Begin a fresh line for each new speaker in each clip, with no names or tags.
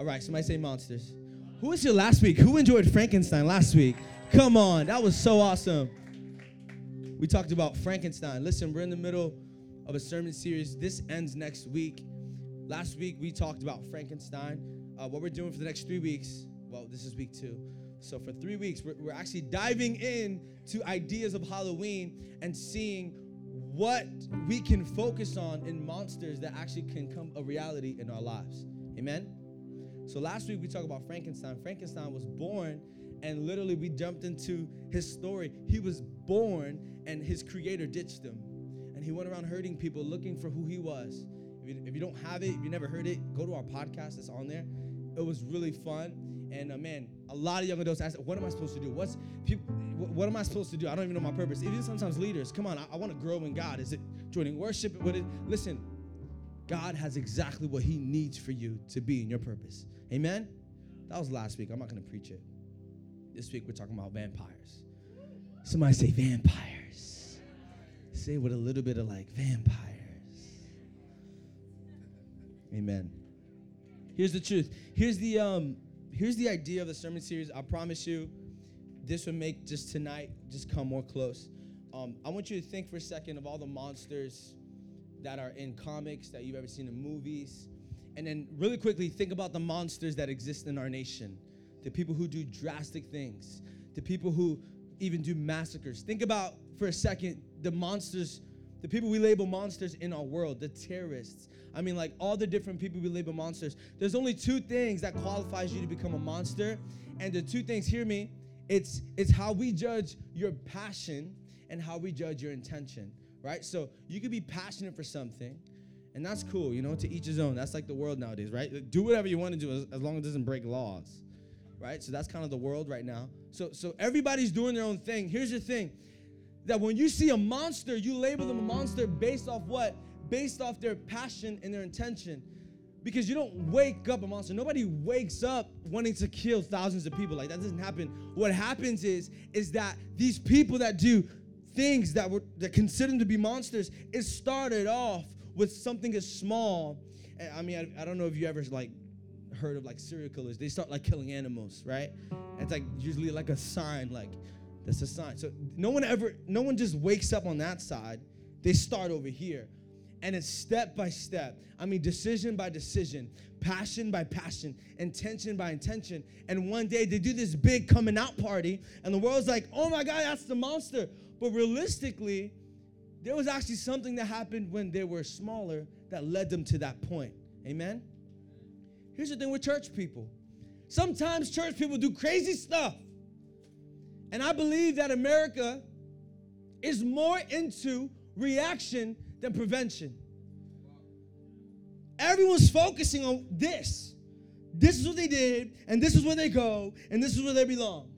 All right, somebody say monsters. Who was here last week? Who enjoyed Frankenstein last week? Come on, that was so awesome. We talked about Frankenstein. Listen, we're in the middle of a sermon series. This ends next week. Last week we talked about Frankenstein. Uh, what we're doing for the next three weeks, well, this is week two. So for three weeks, we're, we're actually diving in to ideas of Halloween and seeing what we can focus on in monsters that actually can come a reality in our lives. Amen. So last week we talked about Frankenstein. Frankenstein was born, and literally we jumped into his story. He was born, and his creator ditched him, and he went around hurting people, looking for who he was. If you, if you don't have it, if you never heard it, go to our podcast. It's on there. It was really fun. And uh, man, a lot of young adults ask, "What am I supposed to do? What's people, what am I supposed to do? I don't even know my purpose." Even sometimes leaders, come on, I, I want to grow in God. Is it joining worship? What it? Listen, God has exactly what He needs for you to be in your purpose. Amen. That was last week. I'm not going to preach it. This week we're talking about vampires. Somebody say vampires. Say with a little bit of like vampires. Amen. Here's the truth. Here's the um here's the idea of the sermon series. I promise you this will make just tonight just come more close. Um, I want you to think for a second of all the monsters that are in comics that you've ever seen in movies. And then, really quickly, think about the monsters that exist in our nation the people who do drastic things, the people who even do massacres. Think about for a second the monsters, the people we label monsters in our world, the terrorists. I mean, like all the different people we label monsters. There's only two things that qualifies you to become a monster, and the two things, hear me, it's it's how we judge your passion and how we judge your intention, right? So you could be passionate for something, and that's cool, you know, to each his own. That's like the world nowadays, right? Do whatever you want to do as, as long as it doesn't break laws, right? So that's kind of the world right now. So, so everybody's doing their own thing. Here's the thing that when you see a monster, you label them a monster based off what? Based off their passion and their intention. Because you don't wake up a monster. Nobody wakes up wanting to kill thousands of people. Like that doesn't happen. What happens is, is that these people that do things that were that consider them to be monsters, it started off with something as small. Eh, I mean, I, I don't know if you ever like heard of like serial killers. They start like killing animals, right? It's like usually like a sign, like that's a sign. So no one ever, no one just wakes up on that side. They start over here. And it's step by step. I mean, decision by decision, passion by passion, intention by intention. And one day they do this big coming out party, and the world's like, oh my God, that's the monster. But realistically, there was actually something that happened when they were smaller that led them to that point. Amen? Here's the thing with church people sometimes church people do crazy stuff. And I believe that America is more into reaction than prevention. Everyone's focusing on this. This is what they did, and this is where they go, and this is where they belong.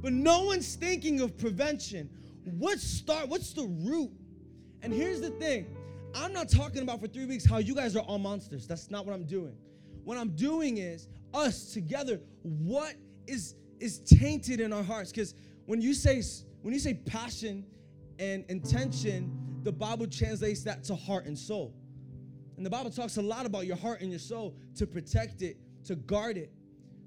But no one's thinking of prevention. What start? What's the root? And here's the thing. I'm not talking about for three weeks how you guys are all monsters. That's not what I'm doing. What I'm doing is us together. What is is tainted in our hearts? Because when you say when you say passion and intention, the Bible translates that to heart and soul. And the Bible talks a lot about your heart and your soul to protect it, to guard it.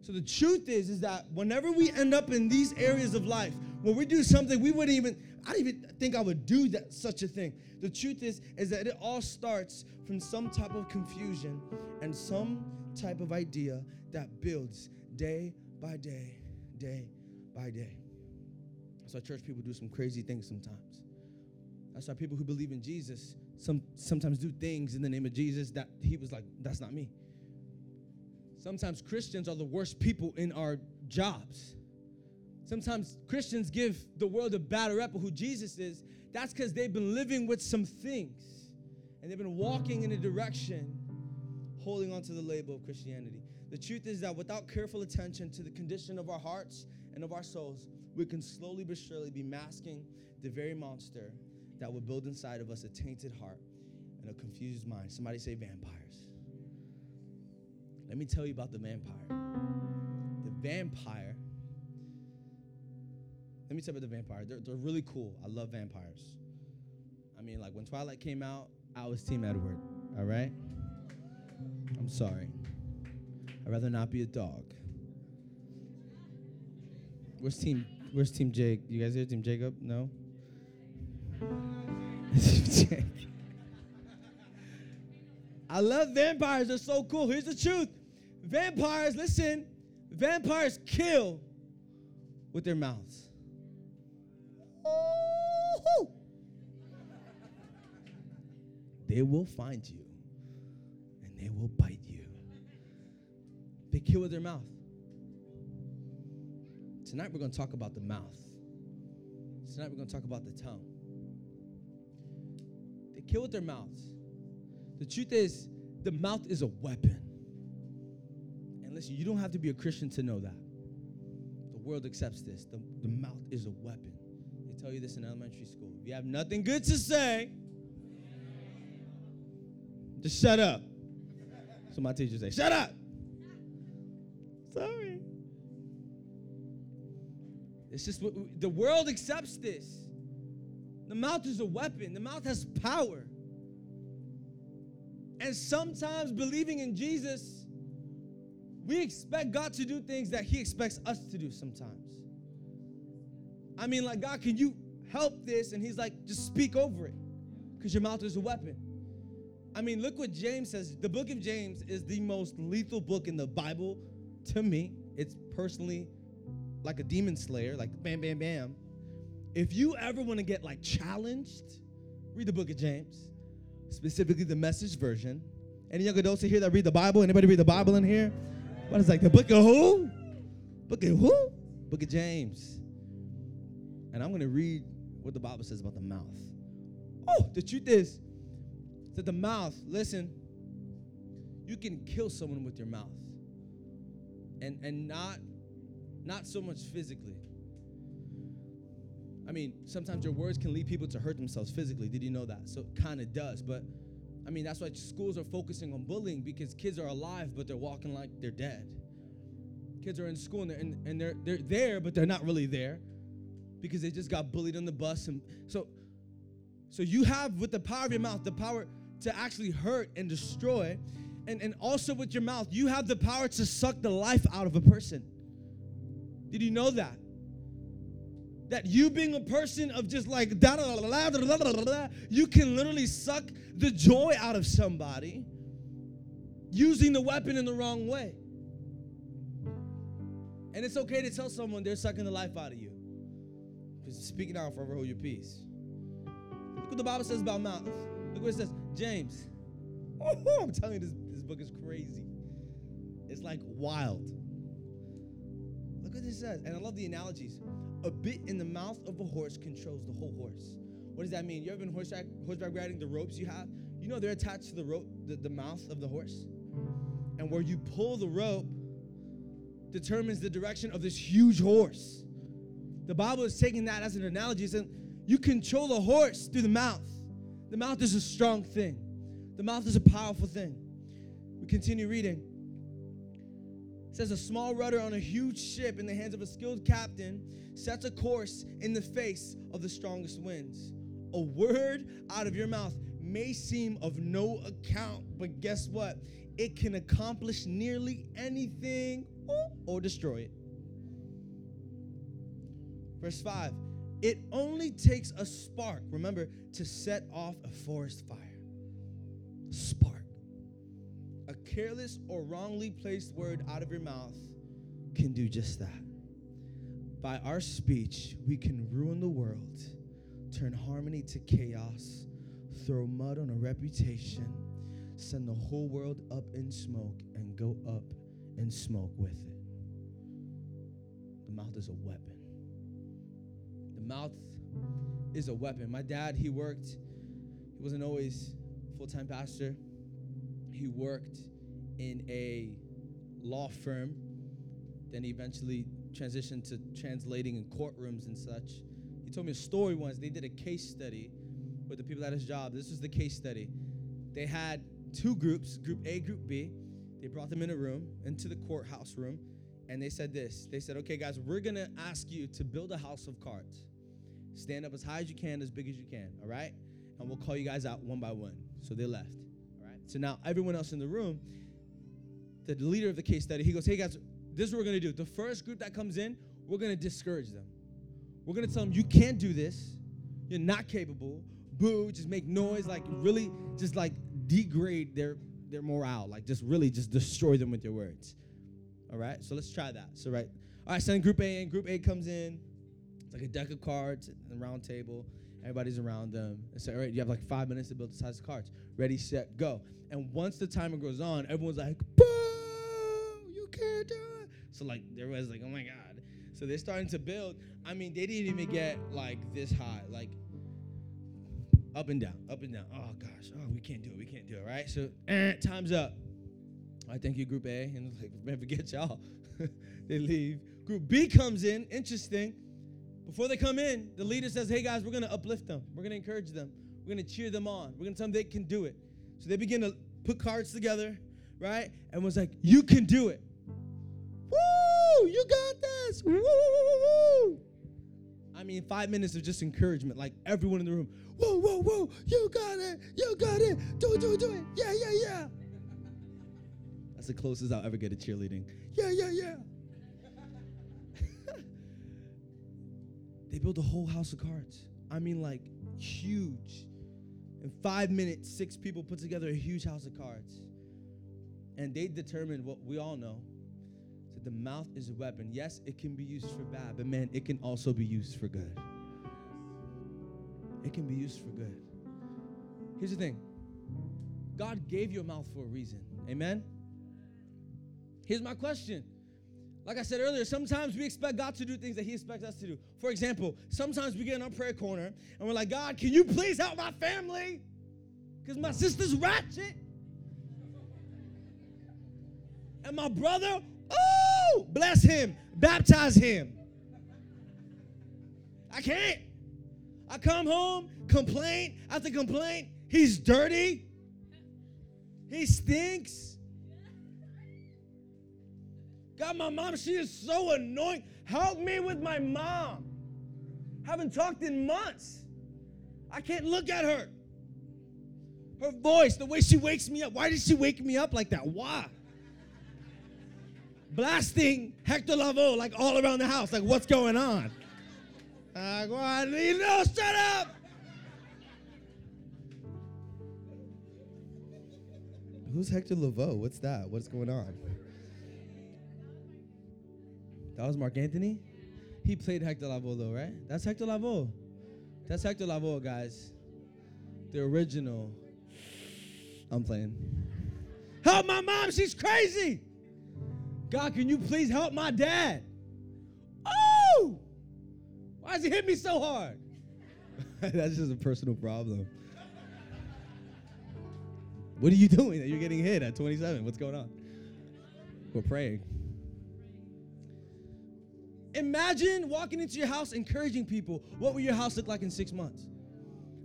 So the truth is, is that whenever we end up in these areas of life, when we do something we wouldn't even, I don't even think I would do that such a thing. The truth is, is that it all starts from some type of confusion and some type of idea that builds day by day, day by day. That's why church people do some crazy things sometimes. That's why people who believe in Jesus some sometimes do things in the name of Jesus that he was like, that's not me. Sometimes Christians are the worst people in our jobs. Sometimes Christians give the world a bad rep of who Jesus is. That's because they've been living with some things and they've been walking in a direction holding on to the label of Christianity. The truth is that without careful attention to the condition of our hearts and of our souls, we can slowly but surely be masking the very monster that will build inside of us a tainted heart and a confused mind. Somebody say vampires. Let me tell you about the vampire. The vampire, let me tell you about the vampire. They're, they're really cool. I love vampires. I mean, like when Twilight came out, I was Team Edward, all right? I'm sorry. I'd rather not be a dog. Where's team Where's team Jake? You guys here, team Jacob? No. I love vampires. They're so cool. Here's the truth. Vampires, listen. Vampires kill with their mouths. They will find you and they will bite you. They kill with their mouth. Tonight we're going to talk about the mouth. Tonight we're going to talk about the tongue. They kill with their mouths. The truth is, the mouth is a weapon. And listen, you don't have to be a Christian to know that. The world accepts this. The, the mouth is a weapon. Tell you this in elementary school. If you have nothing good to say, just shut up. So my teacher say, shut up. Sorry. It's just what the world accepts this. The mouth is a weapon. The mouth has power. And sometimes believing in Jesus, we expect God to do things that He expects us to do sometimes. I mean, like, God, can you help this? And He's like, just speak over it because your mouth is a weapon. I mean, look what James says. The book of James is the most lethal book in the Bible to me. It's personally like a demon slayer, like bam, bam, bam. If you ever want to get like challenged, read the book of James specifically the message version. Any young adults here that read the Bible? Anybody read the Bible in here? What is like the book of who? Book of who? Book of James. And I'm going to read what the Bible says about the mouth. Oh, the truth is that the mouth, listen, you can kill someone with your mouth. And and not not so much physically. I mean, sometimes your words can lead people to hurt themselves physically. Did you know that? So it kind of does. But I mean, that's why schools are focusing on bullying because kids are alive, but they're walking like they're dead. Kids are in school and they're, and, and they're, they're there, but they're not really there because they just got bullied on the bus. And so, so you have with the power of your mouth the power to actually hurt and destroy. And, and also with your mouth, you have the power to suck the life out of a person. Did you know that? that you being a person of just like da da da da da da you can literally suck the joy out of somebody using the weapon in the wrong way. And it's okay to tell someone they're sucking the life out of you. Because speaking out forever hold your peace. Look what the Bible says about mouth. Look what it says. James. Oh, I'm telling you, this, this book is crazy. It's like wild. Look what it says. And I love the analogies a bit in the mouth of a horse controls the whole horse. What does that mean? You ever been horseback, horseback riding? The ropes you have, you know they're attached to the rope, the, the mouth of the horse. And where you pull the rope determines the direction of this huge horse. The Bible is taking that as an analogy, saying you control a horse through the mouth. The mouth is a strong thing. The mouth is a powerful thing. We continue reading. It says a small rudder on a huge ship in the hands of a skilled captain sets a course in the face of the strongest winds. A word out of your mouth may seem of no account, but guess what? It can accomplish nearly anything or destroy it. Verse 5 It only takes a spark, remember, to set off a forest fire. Spark. A careless or wrongly placed word out of your mouth can do just that. By our speech, we can ruin the world, turn harmony to chaos, throw mud on a reputation, send the whole world up in smoke, and go up in smoke with it. The mouth is a weapon. The mouth is a weapon. My dad, he worked, he wasn't always full time pastor. He worked in a law firm. Then he eventually transitioned to translating in courtrooms and such. He told me a story once. They did a case study with the people at his job. This was the case study. They had two groups, group A, group B. They brought them in a room, into the courthouse room, and they said this. They said, okay, guys, we're gonna ask you to build a house of cards. Stand up as high as you can, as big as you can, all right? And we'll call you guys out one by one. So they left. All right. So now everyone else in the room, the leader of the case study, he goes, Hey guys, this is what we're gonna do. The first group that comes in, we're gonna discourage them. We're gonna tell them, You can't do this. You're not capable. Boo, just make noise, like really just like degrade their their morale, like just really just destroy them with your words. All right, so let's try that. So, right, all right, send group A in. Group A comes in. It's like a deck of cards, and a round table. Everybody's around them. And so, all right, you have like five minutes to build the size of cards. Ready, set, go. And once the timer goes on, everyone's like, boo, you can't do it. So, like, everyone's like, oh my God. So they're starting to build. I mean, they didn't even get like this high. Like, up and down, up and down. Oh gosh, oh we can't do it, we can't do it, right? So eh, time's up. I thank you, Group A, and like man, forget y'all. they leave. Group B comes in. Interesting. Before they come in, the leader says, "Hey guys, we're gonna uplift them. We're gonna encourage them. We're gonna cheer them on. We're gonna tell them they can do it." So they begin to put cards together, right? And was like, "You can do it. Woo! You got this. Woo! woo, woo, woo. I mean, five minutes of just encouragement, like everyone in the room. Whoa, whoa, whoa! You got it! You got it! Do it, do it, do it! Yeah, yeah, yeah! That's the closest I'll ever get to cheerleading. Yeah, yeah, yeah! They built a whole house of cards. I mean, like huge. In five minutes, six people put together a huge house of cards. And they determined what we all know that the mouth is a weapon. Yes, it can be used for bad, but man, it can also be used for good. It can be used for good. Here's the thing God gave you a mouth for a reason. Amen? Here's my question. Like I said earlier, sometimes we expect God to do things that He expects us to do. For example, sometimes we get in our prayer corner and we're like, God, can you please help my family? Because my sister's ratchet. And my brother, oh, bless him, baptize him. I can't. I come home, complaint after complaint. He's dirty. He stinks. God, my mom, she is so annoying. Help me with my mom. Haven't talked in months. I can't look at her. Her voice, the way she wakes me up. Why did she wake me up like that? Why? Blasting Hector Lavoe like all around the house. Like, what's going on? Aguadillo, shut up! Who's Hector Lavoe? What's that? What's going on? That was Marc Anthony? He played Hector Lavoe, though, right? That's Hector Lavoe. That's Hector Lavoe, guys. The original. I'm playing. Help my mom, she's crazy. God, can you please help my dad? Oh! Why does he hit me so hard? That's just a personal problem. What are you doing that you're getting hit at 27? What's going on? We're praying. Imagine walking into your house encouraging people. What will your house look like in six months?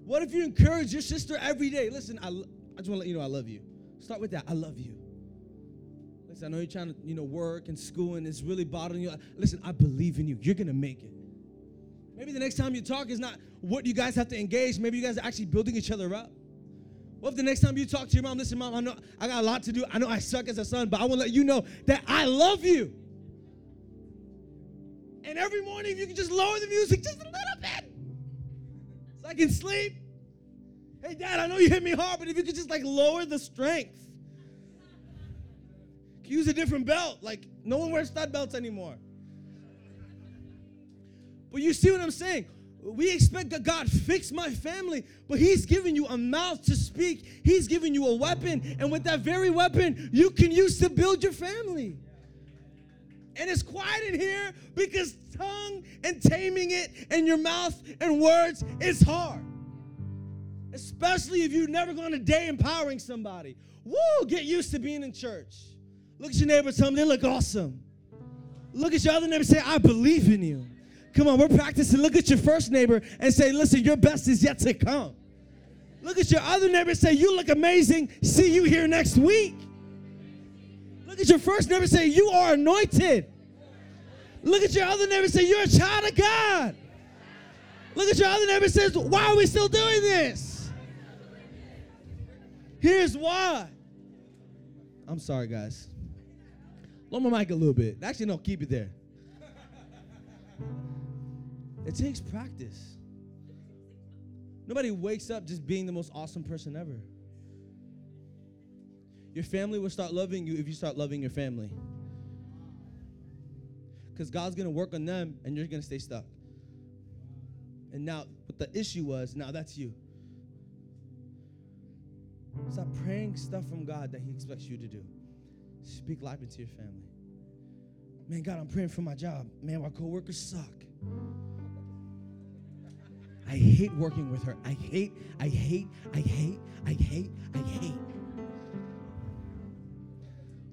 What if you encourage your sister every day? Listen, I, I just want to let you know I love you. Start with that. I love you. Listen, I know you're trying to, you know, work and school and it's really bothering you. Listen, I believe in you. You're gonna make it. Maybe the next time you talk is not what you guys have to engage. Maybe you guys are actually building each other up. What if the next time you talk to your mom, listen, mom, I know I got a lot to do. I know I suck as a son, but I want to let you know that I love you. And every morning, if you can just lower the music just a little bit so I can sleep. Hey, dad, I know you hit me hard, but if you could just like lower the strength. Use a different belt. Like, no one wears stud belts anymore. But you see what I'm saying? We expect that God fix my family, but He's giving you a mouth to speak. He's giving you a weapon, and with that very weapon, you can use to build your family. And it's quiet in here because tongue and taming it and your mouth and words is hard. Especially if you've never gone a day empowering somebody. Woo, get used to being in church. Look at your neighbor, tell them they look awesome. Look at your other neighbor, say, I believe in you. Come on, we're practicing. Look at your first neighbor and say, listen, your best is yet to come. Look at your other neighbor say, you look amazing. See you here next week. Look at your first neighbor say, you are anointed. Look at your other neighbor say, you're a child of God. Look at your other neighbor says, why are we still doing this? Here's why. I'm sorry, guys. Lower my mic a little bit. Actually, no, keep it there. It takes practice. Nobody wakes up just being the most awesome person ever. Your family will start loving you if you start loving your family. Because God's going to work on them and you're going to stay stuck. And now, what the issue was, now that's you. Stop praying stuff from God that He expects you to do. Speak life into your family. Man, God, I'm praying for my job. Man, my coworkers suck. I hate working with her. I hate, I hate, I hate, I hate, I hate.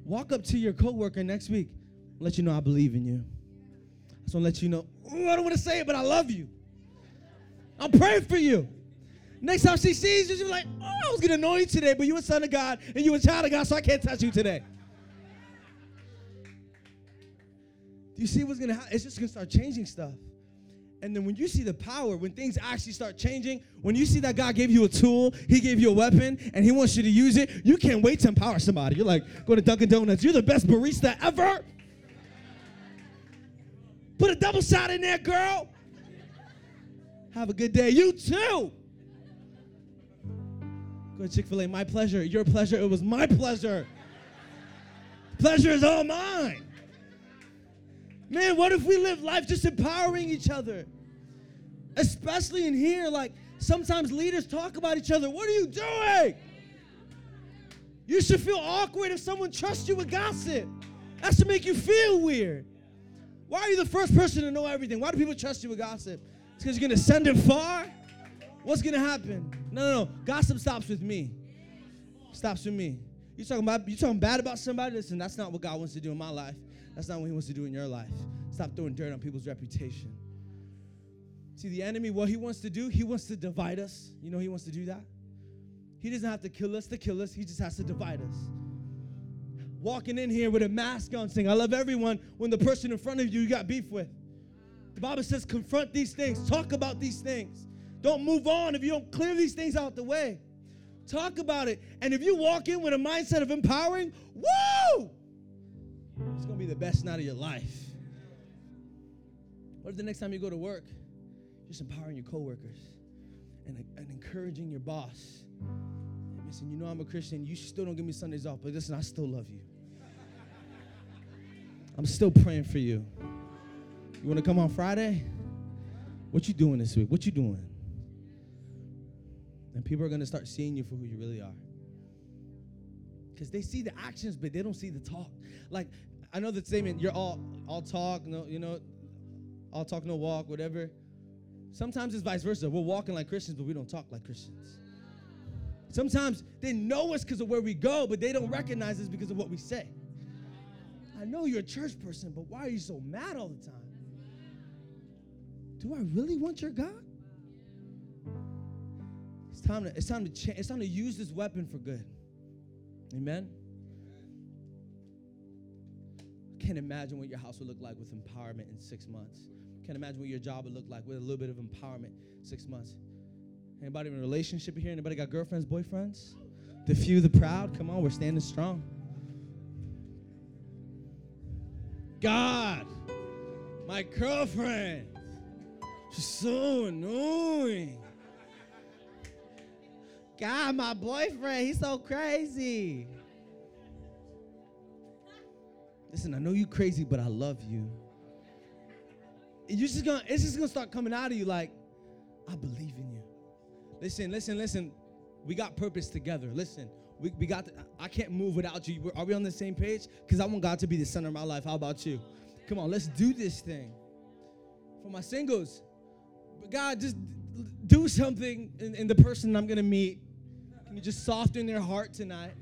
Walk up to your coworker next week. Let you know I believe in you. I just want to let you know, Ooh, I don't want to say it, but I love you. I'm praying for you. Next time she sees you, she'll like, oh, I was going to annoy you today, but you a son of God and you a child of God, so I can't touch you today. Do you see what's going to happen? It's just going to start changing stuff. And then when you see the power, when things actually start changing, when you see that God gave you a tool, He gave you a weapon, and He wants you to use it, you can't wait to empower somebody. You're like, go to Dunkin' Donuts. You're the best barista ever. Put a double shot in there, girl. Have a good day. You too. Go to Chick fil A. My pleasure. Your pleasure. It was my pleasure. Pleasure is all mine. Man, what if we live life just empowering each other? Especially in here, like sometimes leaders talk about each other. What are you doing? You should feel awkward if someone trusts you with gossip. That should make you feel weird. Why are you the first person to know everything? Why do people trust you with gossip? It's because you're going to send it far? What's going to happen? No, no, no. Gossip stops with me. Stops with me. You talking about you talking bad about somebody? Listen, that's not what God wants to do in my life. That's not what He wants to do in your life. Stop throwing dirt on people's reputation. See, the enemy, what he wants to do, he wants to divide us. You know, he wants to do that. He doesn't have to kill us to kill us, he just has to divide us. Walking in here with a mask on, saying, I love everyone, when the person in front of you you got beef with. The Bible says, confront these things, talk about these things. Don't move on if you don't clear these things out the way. Talk about it. And if you walk in with a mindset of empowering, woo! It's going to be the best night of your life. What if the next time you go to work, just empowering your coworkers and, and encouraging your boss? And Listen, you know I'm a Christian. You still don't give me Sundays off, but listen, I still love you. I'm still praying for you. You want to come on Friday? What you doing this week? What you doing? And people are going to start seeing you for who you really are. Because they see the actions, but they don't see the talk. Like, I know the statement, you're all all talk, no, you know, all talk, no walk, whatever. Sometimes it's vice versa. We're walking like Christians, but we don't talk like Christians. Sometimes they know us because of where we go, but they don't recognize us because of what we say. I know you're a church person, but why are you so mad all the time? Do I really want your God? It's time to it's time to change. It's time to use this weapon for good. Amen. I Can't imagine what your house would look like with empowerment in six months. Can't imagine what your job would look like with a little bit of empowerment six months. Anybody in a relationship here? Anybody got girlfriends, boyfriends? The few, the proud. Come on, we're standing strong. God, my girlfriend, she's so annoying. God, my boyfriend, he's so crazy. Listen, I know you crazy, but I love you. You're just gonna, it's just gonna start coming out of you like, I believe in you. Listen, listen, listen. We got purpose together. Listen, we, we got, to, I can't move without you. Are we on the same page? Because I want God to be the center of my life. How about you? Come on, let's do this thing. For my singles, God, just do something in, in the person I'm gonna meet. Can you just soften their heart tonight?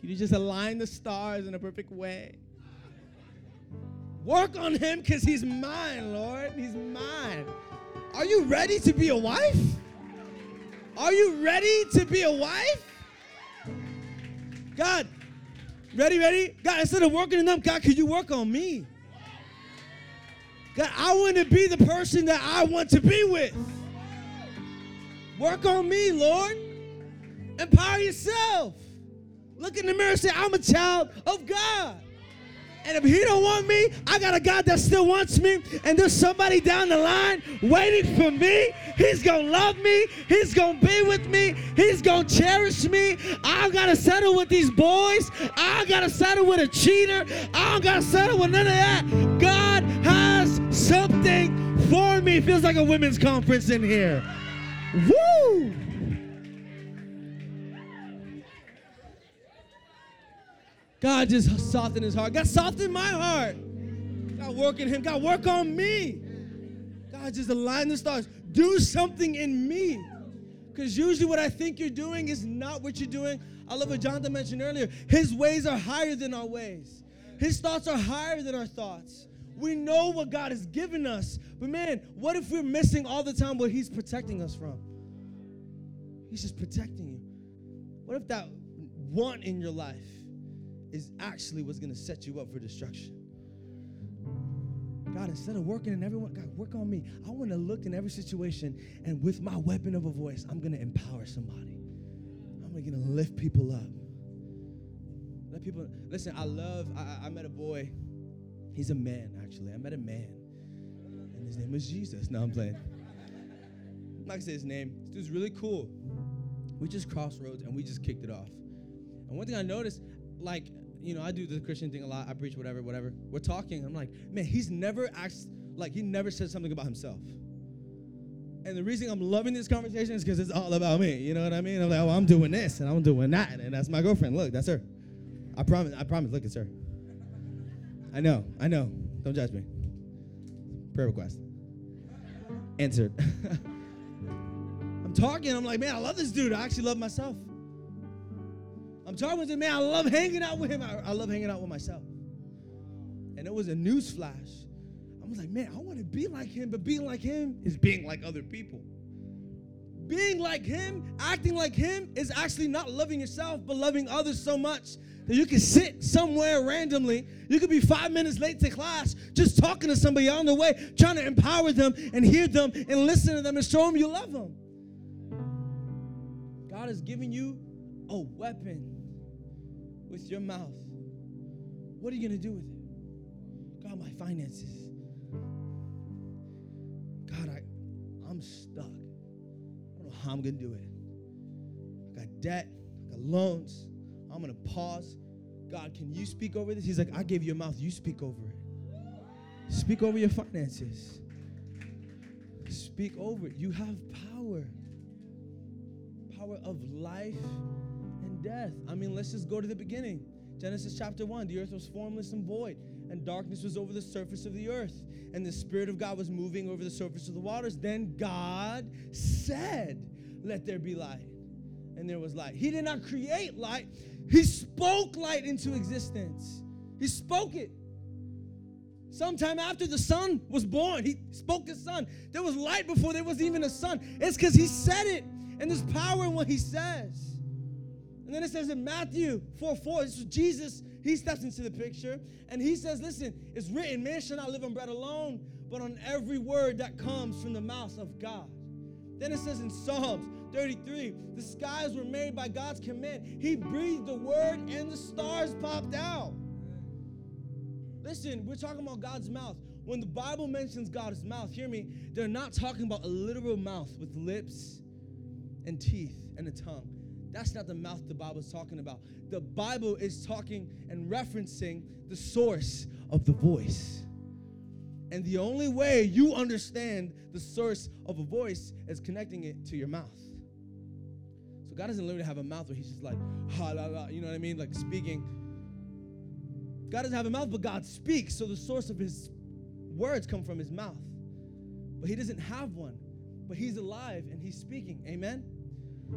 Can you just align the stars in a perfect way? Work on him because he's mine, Lord. He's mine. Are you ready to be a wife? Are you ready to be a wife? God, ready, ready? God, instead of working on them, God, could you work on me? God, I want to be the person that I want to be with. Work on me, Lord. Empower yourself. Look in the mirror and say, I'm a child of God. And if he don't want me, I got a God that still wants me. And there's somebody down the line waiting for me. He's gonna love me. He's gonna be with me. He's gonna cherish me. I don't gotta settle with these boys. I don't gotta settle with a cheater. I don't gotta settle with none of that. God has something for me. It Feels like a women's conference in here. Woo! God just softened his heart. God softened my heart. God work in him. God work on me. God just align the stars. Do something in me. Because usually what I think you're doing is not what you're doing. I love what Jonathan mentioned earlier. His ways are higher than our ways. His thoughts are higher than our thoughts. We know what God has given us. But man, what if we're missing all the time what He's protecting us from? He's just protecting you. What if that want in your life is actually what's going to set you up for destruction. God, instead of working in everyone, God, work on me. I want to look in every situation, and with my weapon of a voice, I'm going to empower somebody. I'm going to lift people up. Let people listen. I love. I, I met a boy. He's a man, actually. I met a man, and his name was Jesus. No, I'm playing. I'm not gonna say his name. This dude's really cool. We just crossed roads and we just kicked it off. And one thing I noticed, like, you know, I do the Christian thing a lot. I preach whatever, whatever. We're talking. I'm like, man, he's never asked, like, he never said something about himself. And the reason I'm loving this conversation is because it's all about me. You know what I mean? I'm like, oh, I'm doing this and I'm doing that, and that's my girlfriend. Look, that's her. I promise. I promise. Look, it's her. I know. I know. Don't judge me. Prayer request. Answered. I'm talking. I'm like, man, I love this dude. I actually love myself. I'm talking with him, man. I love hanging out with him. I, I love hanging out with myself. And it was a news flash. I was like, man, I want to be like him, but being like him is being like other people. Being like him, acting like him, is actually not loving yourself, but loving others so much that you can sit somewhere randomly. You could be five minutes late to class, just talking to somebody on the way, trying to empower them and hear them and listen to them and show them you love them. God has given you a weapon with your mouth. What are you going to do with it? God, my finances. God, I, I'm stuck. I don't know how I'm going to do it. I got debt, I got loans. I'm going to pause. God, can you speak over this? He's like, I gave you a mouth, you speak over it. Speak over your finances. Speak over it. You have power. Power of life and death. I mean, let's just go to the beginning. Genesis chapter 1 the earth was formless and void, and darkness was over the surface of the earth, and the Spirit of God was moving over the surface of the waters. Then God said, Let there be light. And there was light. He did not create light, He spoke light into existence. He spoke it. Sometime after the sun was born, he spoke the sun. There was light before there was even a sun. It's because he said it, and there's power in what he says. And then it says in Matthew 4 4, this is Jesus, he steps into the picture and he says, Listen, it's written, man shall not live on bread alone, but on every word that comes from the mouth of God. Then it says in Psalms 33, the skies were made by God's command. He breathed the word and the stars popped out. Listen, we're talking about God's mouth. When the Bible mentions God's mouth, hear me, they're not talking about a literal mouth with lips and teeth and a tongue. That's not the mouth the Bible is talking about. The Bible is talking and referencing the source of the voice. And the only way you understand the source of a voice is connecting it to your mouth. God doesn't literally have a mouth where He's just like, ha la la, you know what I mean? Like speaking. God doesn't have a mouth, but God speaks. So the source of His words come from His mouth. But He doesn't have one, but He's alive and He's speaking. Amen?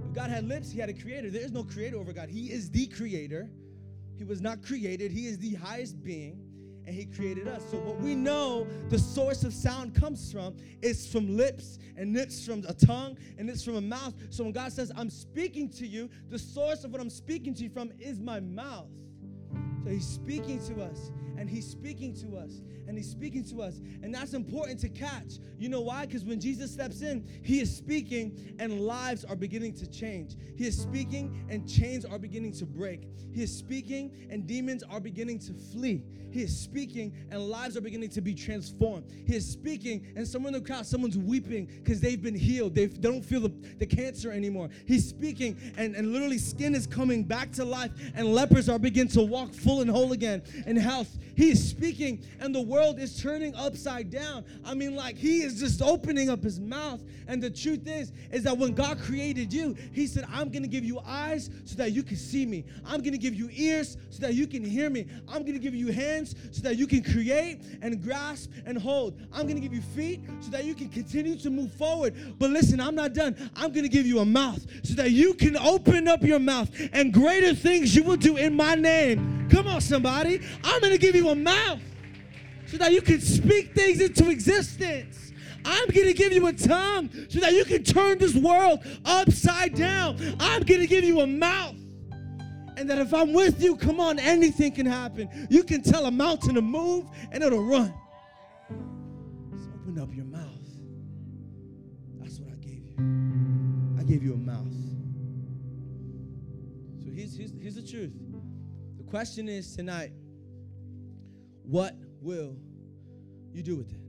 If God had lips, he had a creator. There is no creator over God. He is the creator. He was not created, he is the highest being, and he created us. So, what we know the source of sound comes from is from lips, and it's from a tongue, and it's from a mouth. So, when God says, I'm speaking to you, the source of what I'm speaking to you from is my mouth. So he's speaking to us, and he's speaking to us, and he's speaking to us. And that's important to catch. You know why? Because when Jesus steps in, he is speaking, and lives are beginning to change. He is speaking, and chains are beginning to break. He is speaking, and demons are beginning to flee. He is speaking, and lives are beginning to be transformed. He is speaking, and someone in the crowd, someone's weeping because they've been healed. They've, they don't feel the, the cancer anymore. He's speaking, and, and literally skin is coming back to life, and lepers are beginning to walk full and whole again in health. He is speaking, and the world is turning upside down. I mean, like he is just opening up his mouth. And the truth is, is that when God created you, He said, I'm gonna give you eyes so that you can see me. I'm gonna give you ears so that you can hear me. I'm gonna give you hands so that you can create and grasp and hold. I'm gonna give you feet so that you can continue to move forward. But listen, I'm not done. I'm gonna give you a mouth so that you can open up your mouth and greater things you will do in my name. Come on, somebody. I'm gonna give you a mouth so that you can speak things into existence. I'm going to give you a tongue so that you can turn this world upside down. I'm going to give you a mouth. And that if I'm with you, come on, anything can happen. You can tell a mountain to move and it'll run. Just open up your mouth. That's what I gave you. I gave you a mouth. So here's, here's, here's the truth. The question is tonight what will you do with it?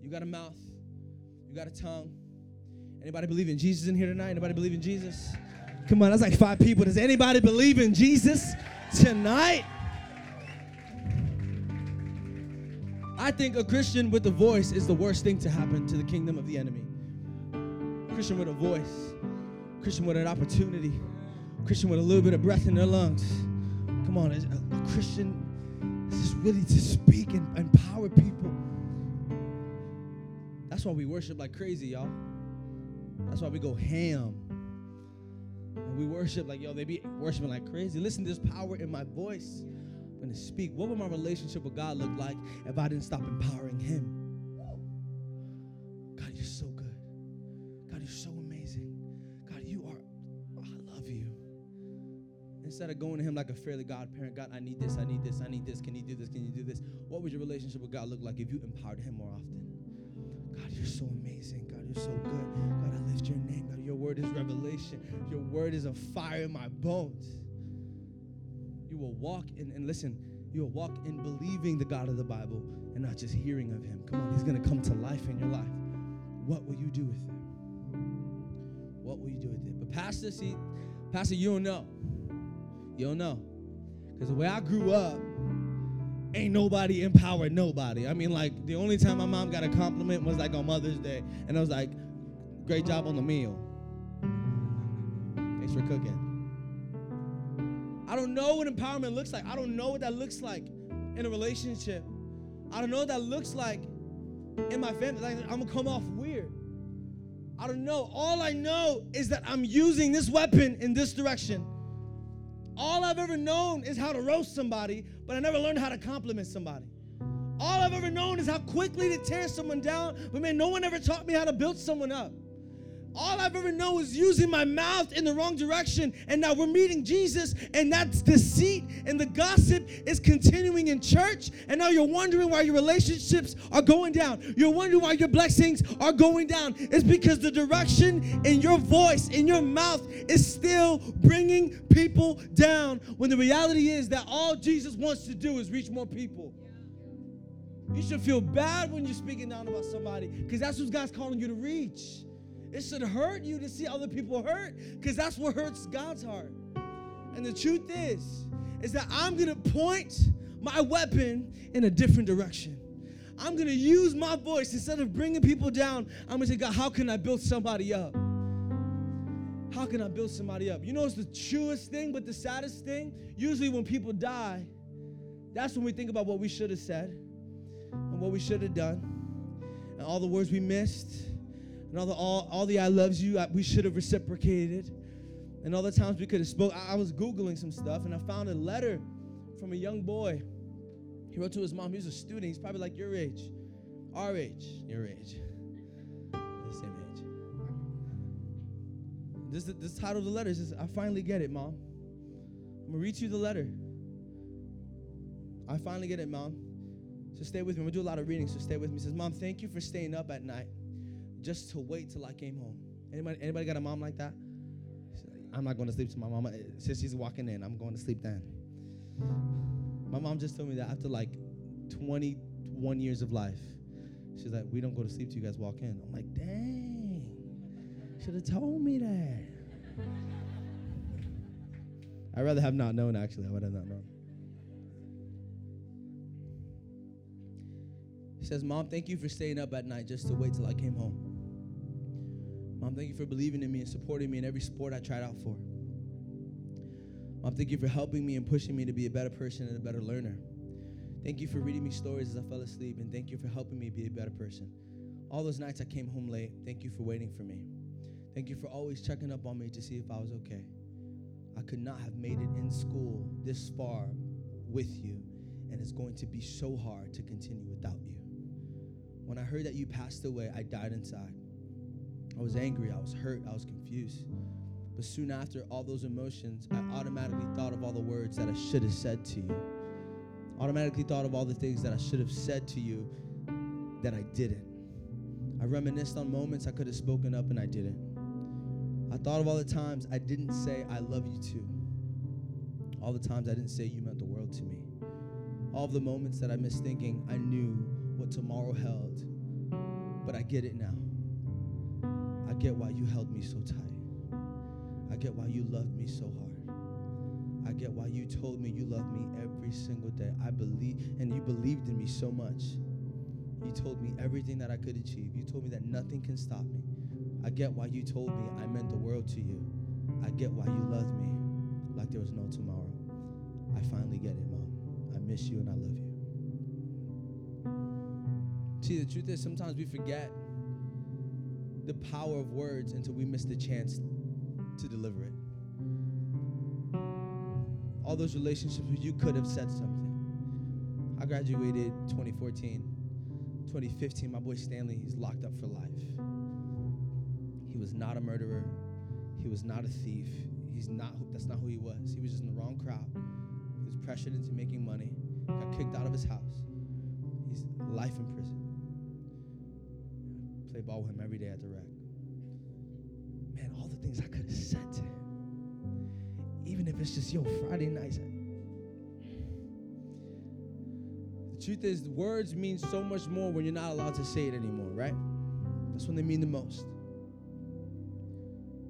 You got a mouth, you got a tongue. Anybody believe in Jesus in here tonight? Anybody believe in Jesus? Come on, that's like five people. Does anybody believe in Jesus tonight? I think a Christian with a voice is the worst thing to happen to the kingdom of the enemy. Christian with a voice, Christian with an opportunity, Christian with a little bit of breath in their lungs. Come on, a, a Christian is really to speak and empower people. That's why we worship like crazy, y'all. That's why we go ham. And we worship like, yo, they be worshiping like crazy. Listen, there's power in my voice. When I'm going to speak. What would my relationship with God look like if I didn't stop empowering Him? Instead of going to Him like a fairly God parent, God, I need this, I need this, I need this. Can you do this? Can you do this? What would your relationship with God look like if you empowered Him more often? God, you're so amazing. God, you're so good. God, I lift your name. God, your word is revelation. Your word is a fire in my bones. You will walk in, and listen, you will walk in believing the God of the Bible and not just hearing of him. Come on, he's going to come to life in your life. What will you do with it? What will you do with it? But Pastor, see, Pastor, you don't know. You don't know. Because the way I grew up, ain't nobody empowered nobody. I mean, like, the only time my mom got a compliment was like on Mother's Day. And I was like, great job on the meal. Thanks for cooking. I don't know what empowerment looks like. I don't know what that looks like in a relationship. I don't know what that looks like in my family. Like, I'm gonna come off weird. I don't know. All I know is that I'm using this weapon in this direction. All I've ever known is how to roast somebody, but I never learned how to compliment somebody. All I've ever known is how quickly to tear someone down, but man, no one ever taught me how to build someone up. All I've ever known is using my mouth in the wrong direction. And now we're meeting Jesus, and that's deceit and the gossip is continuing in church. And now you're wondering why your relationships are going down. You're wondering why your blessings are going down. It's because the direction in your voice, in your mouth, is still bringing people down. When the reality is that all Jesus wants to do is reach more people. You should feel bad when you're speaking down about somebody because that's who God's calling you to reach. It should hurt you to see other people hurt because that's what hurts God's heart. And the truth is, is that I'm going to point my weapon in a different direction. I'm going to use my voice instead of bringing people down. I'm going to say, God, how can I build somebody up? How can I build somebody up? You know, it's the truest thing, but the saddest thing? Usually, when people die, that's when we think about what we should have said and what we should have done and all the words we missed and all the all, all the I loves you I, we should have reciprocated, and all the times we could have spoke. I, I was googling some stuff and I found a letter from a young boy. He wrote to his mom. He was a student. He's probably like your age, our age, your age, the same age. This this title of the letter is "I finally get it, mom." I'm gonna read you the letter. I finally get it, mom. So stay with me. Gonna do a lot of reading, so stay with me. He says, Mom, thank you for staying up at night just to wait till I came home. Anybody, anybody got a mom like that? I'm not going to sleep till my mama. Eh, since she's walking in, I'm going to sleep then. My mom just told me that after like 21 years of life, she's like, we don't go to sleep till you guys walk in. I'm like, dang, should have told me that. I'd rather have not known, actually. I would have not known. He says, Mom, thank you for staying up at night just to wait till I came home. Mom, thank you for believing in me and supporting me in every sport I tried out for. Mom, thank you for helping me and pushing me to be a better person and a better learner. Thank you for reading me stories as I fell asleep, and thank you for helping me be a better person. All those nights I came home late, thank you for waiting for me. Thank you for always checking up on me to see if I was okay. I could not have made it in school this far with you, and it's going to be so hard to continue without you. When I heard that you passed away, I died inside. I was angry, I was hurt, I was confused. But soon after all those emotions, I automatically thought of all the words that I should have said to you. Automatically thought of all the things that I should have said to you that I didn't. I reminisced on moments I could have spoken up and I didn't. I thought of all the times I didn't say I love you too. All the times I didn't say you meant the world to me. All the moments that I missed thinking I knew what tomorrow held. But I get it now. I get why you held me so tight. I get why you loved me so hard. I get why you told me you loved me every single day. I believe, and you believed in me so much. You told me everything that I could achieve. You told me that nothing can stop me. I get why you told me I meant the world to you. I get why you loved me like there was no tomorrow. I finally get it, Mom. I miss you and I love you. See, the truth is, sometimes we forget the power of words until we miss the chance to deliver it. All those relationships where you could have said something. I graduated 2014. 2015, my boy Stanley, he's locked up for life. He was not a murderer. He was not a thief. He's not that's not who he was. He was just in the wrong crowd. He was pressured into making money, got kicked out of his house. He's life in prison. Play ball with him every day at the rec. Man, all the things I could have said to him. Even if it's just, yo, Friday nights. The truth is, words mean so much more when you're not allowed to say it anymore, right? That's when they mean the most.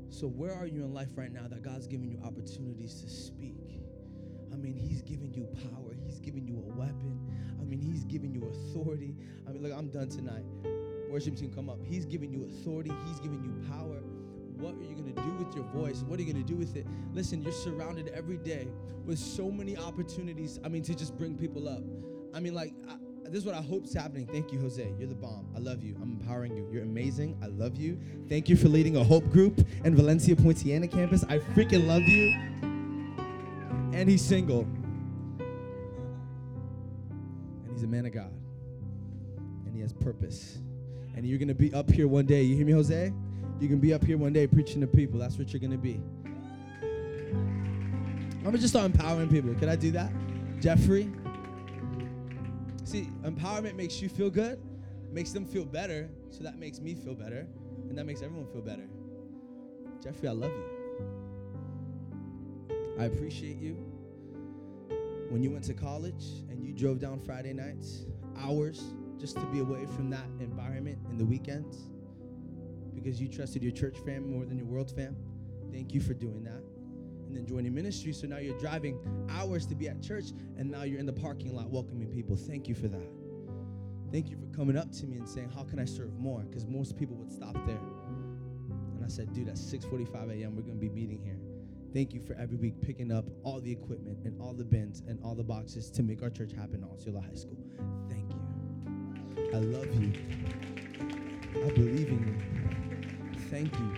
So, where are you in life right now that God's giving you opportunities to speak? I mean, He's giving you power, He's giving you a weapon. I mean, He's giving you authority. I mean, look, I'm done tonight. Worship team, come up. He's giving you authority, He's giving you power. What are you going to do with your voice? What are you going to do with it? Listen, you're surrounded every day with so many opportunities. I mean, to just bring people up. I mean, like, I, this is what I hope's happening. Thank you, Jose. You're the bomb. I love you. I'm empowering you. You're amazing. I love you. Thank you for leading a hope group in Valencia Poinciana campus. I freaking love you. And he's single. And he's a man of God. And he has purpose. And you're going to be up here one day. You hear me, Jose? You can be up here one day preaching to people. That's what you're going to be. I'm going to just start empowering people. Can I do that? Jeffrey? See, empowerment makes you feel good, makes them feel better, so that makes me feel better, and that makes everyone feel better. Jeffrey, I love you. I appreciate you. When you went to college and you drove down Friday nights, hours, just to be away from that environment in the weekends, because you trusted your church fam more than your world fam. Thank you for doing that. And then joining ministry, so now you're driving hours to be at church, and now you're in the parking lot welcoming people. Thank you for that. Thank you for coming up to me and saying, "How can I serve more?" Because most people would stop there. And I said, "Dude, at 6:45 a.m. we're gonna be meeting here." Thank you for every week picking up all the equipment and all the bins and all the boxes to make our church happen at Osceola High School. I love you. I believe in you. Thank you.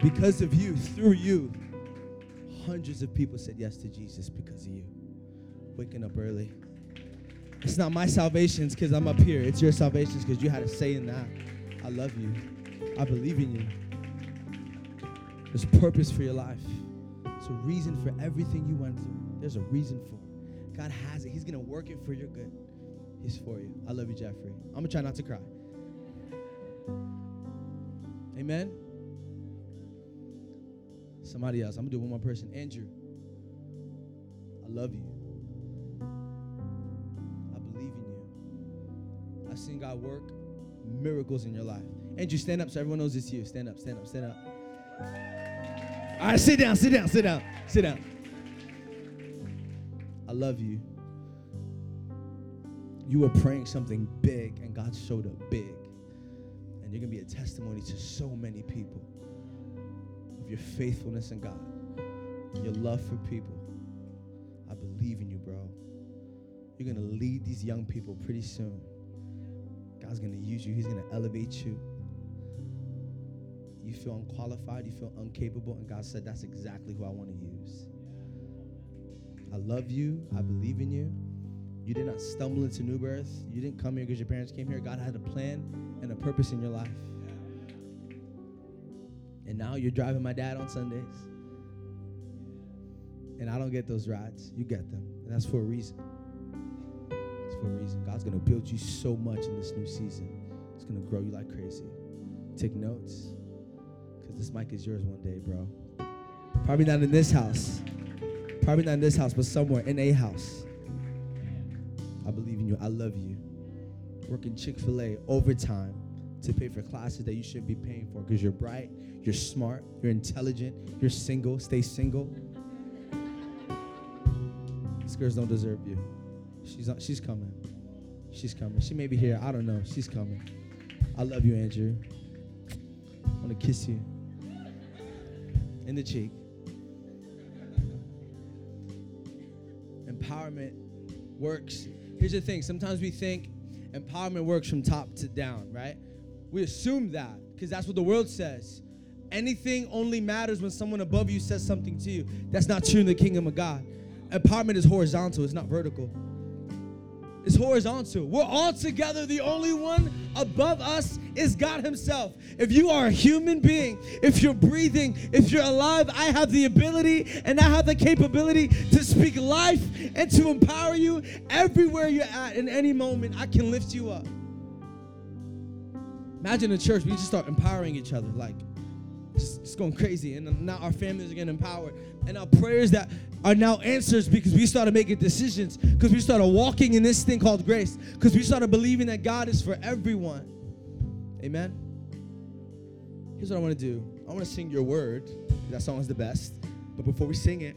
Because of you, through you, hundreds of people said yes to Jesus because of you. Waking up early. It's not my salvation because I'm up here. It's your salvation because you had a say in that. I love you. I believe in you. There's purpose for your life. There's a reason for everything you went through. There's a reason for it. God has it. He's going to work it for your good. He's for you. I love you, Jeffrey. I'm going to try not to cry. Amen. Somebody else. I'm going to do one more person. Andrew. I love you. I believe in you. I've seen God work miracles in your life. Andrew, stand up so everyone knows it's you. Stand up, stand up, stand up. All right, sit down, sit down, sit down, sit down. I love you. You were praying something big, and God showed up big. And you're going to be a testimony to so many people of your faithfulness in God, your love for people. I believe in you, bro. You're going to lead these young people pretty soon. God's going to use you, He's going to elevate you. You feel unqualified, you feel incapable, and God said, That's exactly who I want to use. I love you, I believe in you. You did not stumble into new birth. You didn't come here because your parents came here. God had a plan and a purpose in your life. And now you're driving my dad on Sundays. And I don't get those rides. You get them. And that's for a reason It's for a reason. God's going to build you so much in this new season. It's going to grow you like crazy. Take notes because this mic is yours one day, bro. Probably not in this house. Probably not in this house, but somewhere in a house. I believe in you. I love you. Working Chick fil A overtime to pay for classes that you shouldn't be paying for because you're bright, you're smart, you're intelligent, you're single. Stay single. These girls don't deserve you. She's she's coming. She's coming. She may be here. I don't know. She's coming. I love you, Andrew. I want to kiss you in the cheek. Empowerment works. Here's the thing. Sometimes we think empowerment works from top to down, right? We assume that because that's what the world says. Anything only matters when someone above you says something to you. That's not true in the kingdom of God. Empowerment is horizontal, it's not vertical It's horizontal. We're all together. The only one above us is God Himself. If you are a human being, if you're breathing, if you're alive, I have the ability and I have the capability to speak life and to empower you everywhere you're at. In any moment, I can lift you up. Imagine a church, we just start empowering each other. Like, just, just going crazy. And now our families are getting empowered. And our prayers that are now answers because we started making decisions, because we started walking in this thing called grace, because we started believing that God is for everyone. Amen. Here's what I want to do I want to sing your word. That song is the best. But before we sing it,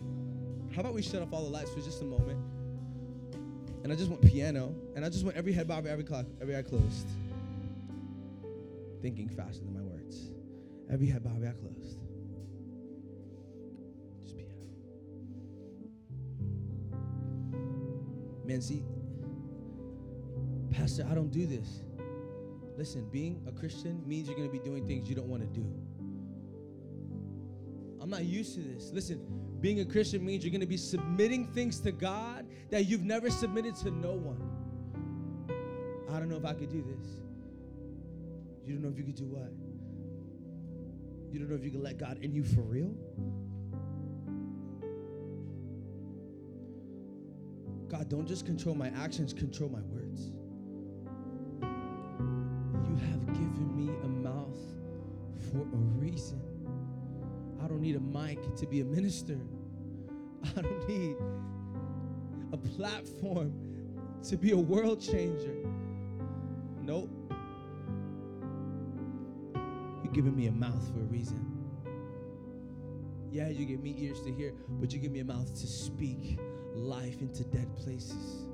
how about we shut off all the lights for just a moment? And I just want piano, and I just want every head bowed, every clock, every eye closed. Thinking faster than my. Every head bowed, every eye closed. Just piano. Man, see, Pastor, I don't do this. Listen, being a Christian means you're going to be doing things you don't want to do. I'm not used to this. Listen, being a Christian means you're going to be submitting things to God that you've never submitted to no one. I don't know if I could do this. You don't know if you could do what? You don't know if you can let God in you for real? God, don't just control my actions, control my words. You have given me a mouth for a reason. I don't need a mic to be a minister. I don't need a platform to be a world changer. You've given me a mouth for a reason. Yeah, you give me ears to hear, but you give me a mouth to speak life into dead places,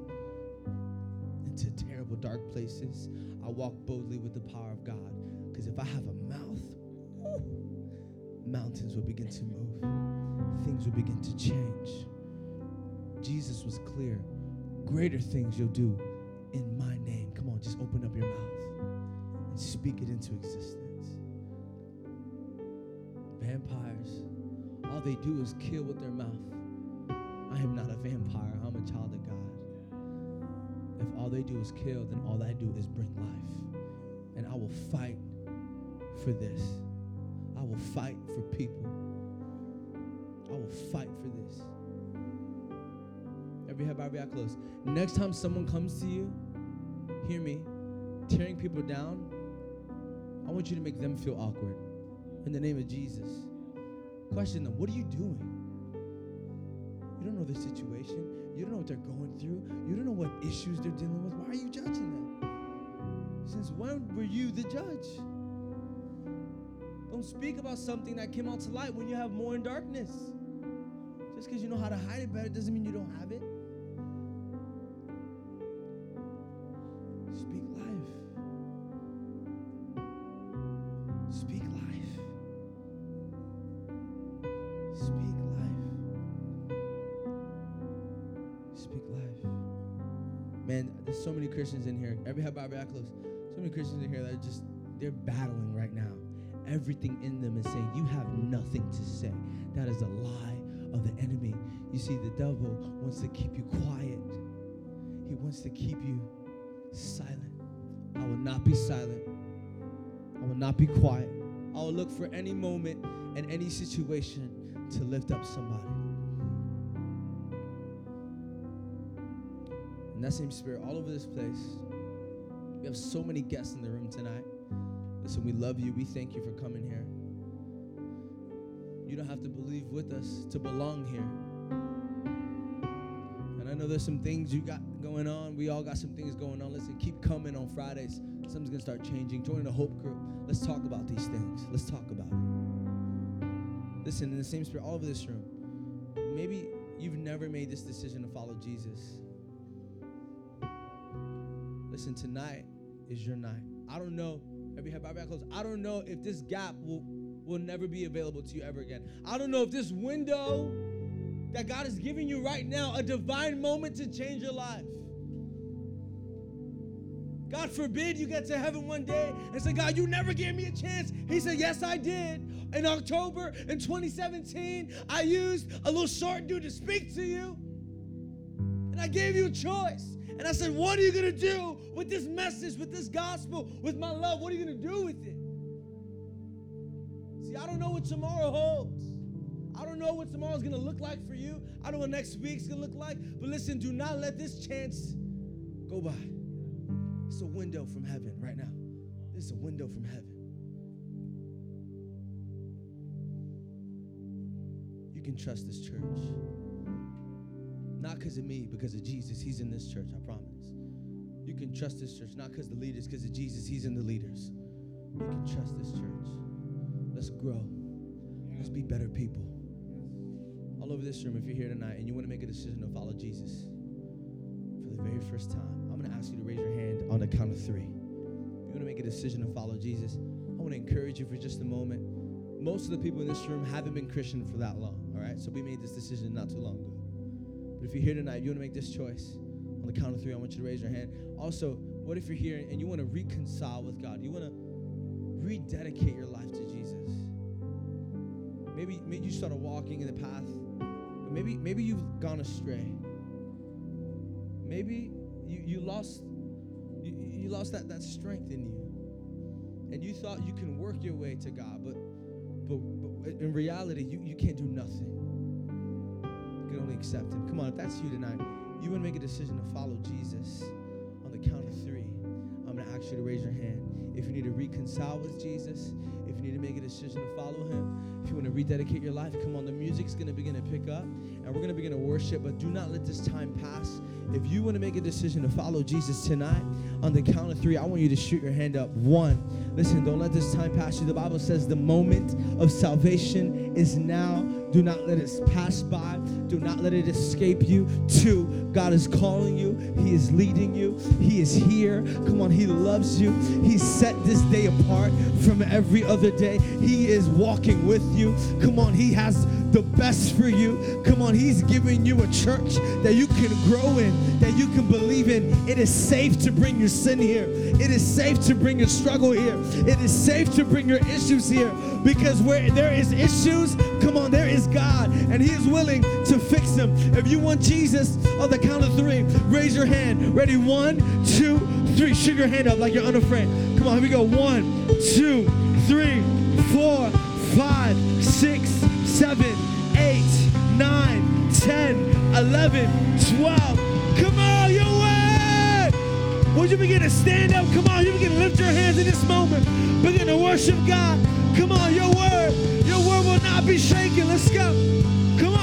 into terrible, dark places. I walk boldly with the power of God. Because if I have a mouth, mountains will begin to move, things will begin to change. Jesus was clear greater things you'll do in my name. Come on, just open up your mouth and speak it into existence. Vampires, all they do is kill with their mouth. I am not a vampire, I'm a child of God. If all they do is kill, then all I do is bring life. And I will fight for this. I will fight for people. I will fight for this. every head every eye closed. Next time someone comes to you, hear me, tearing people down, I want you to make them feel awkward. In the name of Jesus. Question them, what are you doing? You don't know their situation. You don't know what they're going through. You don't know what issues they're dealing with. Why are you judging them? Since when were you the judge? Don't speak about something that came out to light when you have more in darkness. Just because you know how to hide it better doesn't mean you don't have it. Christians in here. Every head bowed, eye closed. So many Christians in here that are just they're battling right now. Everything in them is saying, You have nothing to say. That is a lie of the enemy. You see, the devil wants to keep you quiet, he wants to keep you silent. I will not be silent, I will not be quiet. I will look for any moment and any situation to lift up somebody. That same spirit, all over this place, we have so many guests in the room tonight. Listen, we love you. We thank you for coming here. You don't have to believe with us to belong here. And I know there's some things you got going on. We all got some things going on. Listen, keep coming on Fridays. Something's going to start changing. Join the Hope Group. Let's talk about these things. Let's talk about it. Listen, in the same spirit, all over this room, maybe you've never made this decision to follow Jesus. Listen, tonight is your night. I don't know every head bowed, closed. I don't know if this gap will will never be available to you ever again. I don't know if this window that God is giving you right now, a divine moment to change your life. God forbid you get to heaven one day and say, God, you never gave me a chance. He said, Yes, I did. In October in 2017, I used a little short dude to speak to you. And I gave you a choice. And I said, What are you going to do with this message, with this gospel, with my love? What are you going to do with it? See, I don't know what tomorrow holds. I don't know what tomorrow's going to look like for you. I don't know what next week's going to look like. But listen, do not let this chance go by. It's a window from heaven right now. It's a window from heaven. You can trust this church. Not because of me, because of Jesus. He's in this church, I promise. You can trust this church, not because the leaders, because of Jesus. He's in the leaders. You can trust this church. Let's grow. Let's be better people. All over this room, if you're here tonight and you want to make a decision to follow Jesus for the very first time, I'm going to ask you to raise your hand on the count of three. If you want to make a decision to follow Jesus, I want to encourage you for just a moment. Most of the people in this room haven't been Christian for that long, all right? So we made this decision not too long ago. But if you're here tonight, you want to make this choice, on the count of three, I want you to raise your hand. Also, what if you're here and you want to reconcile with God? You want to rededicate your life to Jesus. Maybe, maybe you started walking in the path, maybe, maybe you've gone astray. Maybe you, you lost you, you lost that, that strength in you. And you thought you can work your way to God, but but, but in reality, you, you can't do nothing. Can only accept Him. Come on, if that's you tonight, you want to make a decision to follow Jesus on the count of three. I'm going to ask you to raise your hand. If you need to reconcile with Jesus, if you need to make a decision to follow Him, if you want to rededicate your life, come on. The music's going to begin to pick up, and we're going to begin to worship, but do not let this time pass. If you want to make a decision to follow Jesus tonight, on the count of three, I want you to shoot your hand up. One, listen, don't let this time pass you. The Bible says the moment of salvation is now. Do not let it pass by. Do not let it escape you. Two, God is calling you. He is leading you. He is here. Come on, He loves you. He set this day apart from every other day. He is walking with you. Come on, He has the best for you. Come on, He's giving you a church that you can grow in, that you can believe in. It is safe to bring your sin here. It is safe to bring your struggle here. It is safe to bring your issues here because where there is issues, come on, there is God and He is willing to fix them. If you want Jesus on the count of three, raise your hand. Ready? One, two, three. Shoot your hand up like you're unafraid. Come on, here we go. One, two, three, four, five, six, seven, eight, nine, ten. 11, 12. Come on, your word. Would you begin to stand up? Come on, you begin to lift your hands in this moment. Begin to worship God. Come on, your word. Your word will not be shaken. Let's go. Come